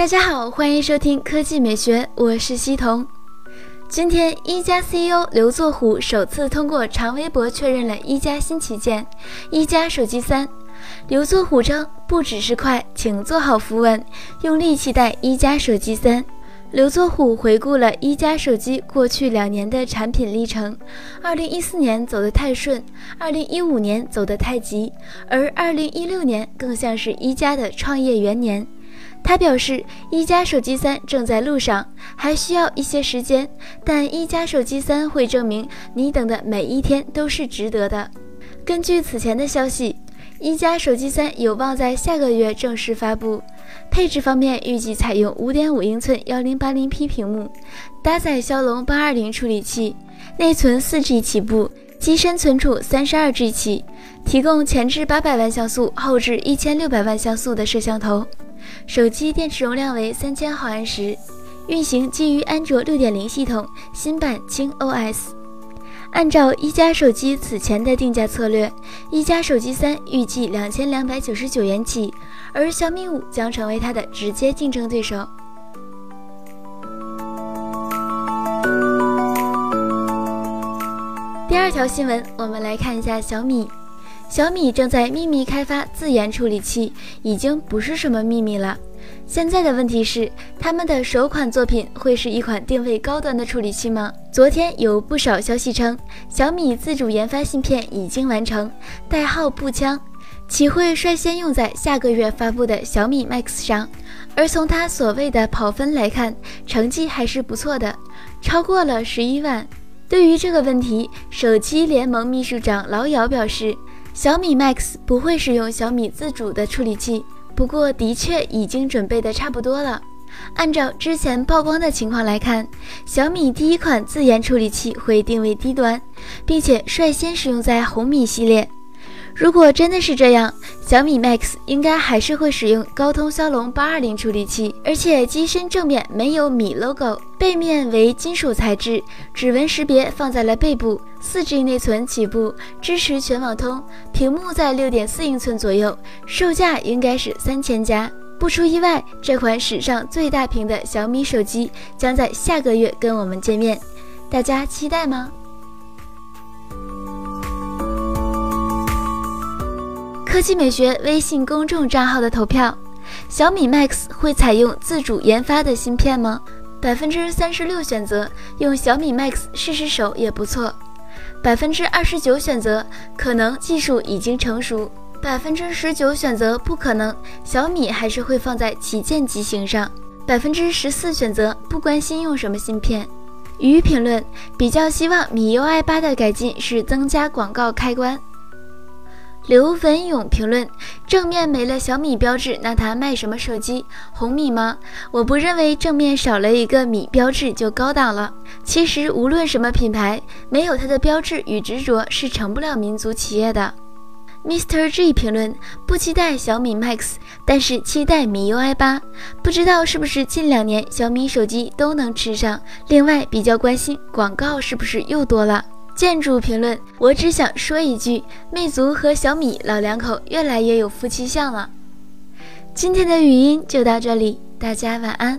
大家好，欢迎收听科技美学，我是西彤。今天，一加 CEO 刘作虎首次通过长微博确认了一加新旗舰——一加手机三。刘作虎称：“不只是快，请做好扶稳，用力期待一加手机三。”刘作虎回顾了一加手机过去两年的产品历程：二零一四年走得太顺，二零一五年走得太急，而二零一六年更像是一加的创业元年。他表示，一加手机三正在路上，还需要一些时间，但一加手机三会证明你等的每一天都是值得的。根据此前的消息，一加手机三有望在下个月正式发布。配置方面，预计采用5.5英寸 1080P 屏幕，搭载骁龙820处理器，内存 4G 起步，机身存储 32G 起，提供前置800万像素、后置1600万像素的摄像头。手机电池容量为三千毫安时，运行基于安卓六点零系统新版轻 OS。按照一加手机此前的定价策略，一加手机三预计两千两百九十九元起，而小米五将成为它的直接竞争对手。第二条新闻，我们来看一下小米。小米正在秘密开发自研处理器，已经不是什么秘密了。现在的问题是，他们的首款作品会是一款定位高端的处理器吗？昨天有不少消息称，小米自主研发芯片已经完成，代号步枪，其会率先用在下个月发布的小米 Max 上。而从它所谓的跑分来看，成绩还是不错的，超过了十一万。对于这个问题，手机联盟秘书长老姚表示。小米 Max 不会使用小米自主的处理器，不过的确已经准备的差不多了。按照之前曝光的情况来看，小米第一款自研处理器会定位低端，并且率先使用在红米系列。如果真的是这样，小米 Max 应该还是会使用高通骁龙八二零处理器，而且机身正面没有米 logo，背面为金属材质，指纹识别放在了背部，四 G 内存起步，支持全网通，屏幕在六点四英寸左右，售价应该是三千加。不出意外，这款史上最大屏的小米手机将在下个月跟我们见面，大家期待吗？科技美学微信公众账号的投票：小米 Max 会采用自主研发的芯片吗？百分之三十六选择用小米 Max 试试手也不错，百分之二十九选择可能技术已经成熟，百分之十九选择不可能，小米还是会放在旗舰机型上，百分之十四选择不关心用什么芯片。鱼评论比较希望米 UI 八的改进是增加广告开关。刘文勇评论：正面没了小米标志，那他卖什么手机？红米吗？我不认为正面少了一个米标志就高档了。其实无论什么品牌，没有它的标志与执着是成不了民族企业的。Mr. G 评论：不期待小米 Max，但是期待米 UI 八。不知道是不是近两年小米手机都能吃上。另外比较关心广告是不是又多了。建筑评论，我只想说一句：魅族和小米老两口越来越有夫妻相了。今天的语音就到这里，大家晚安。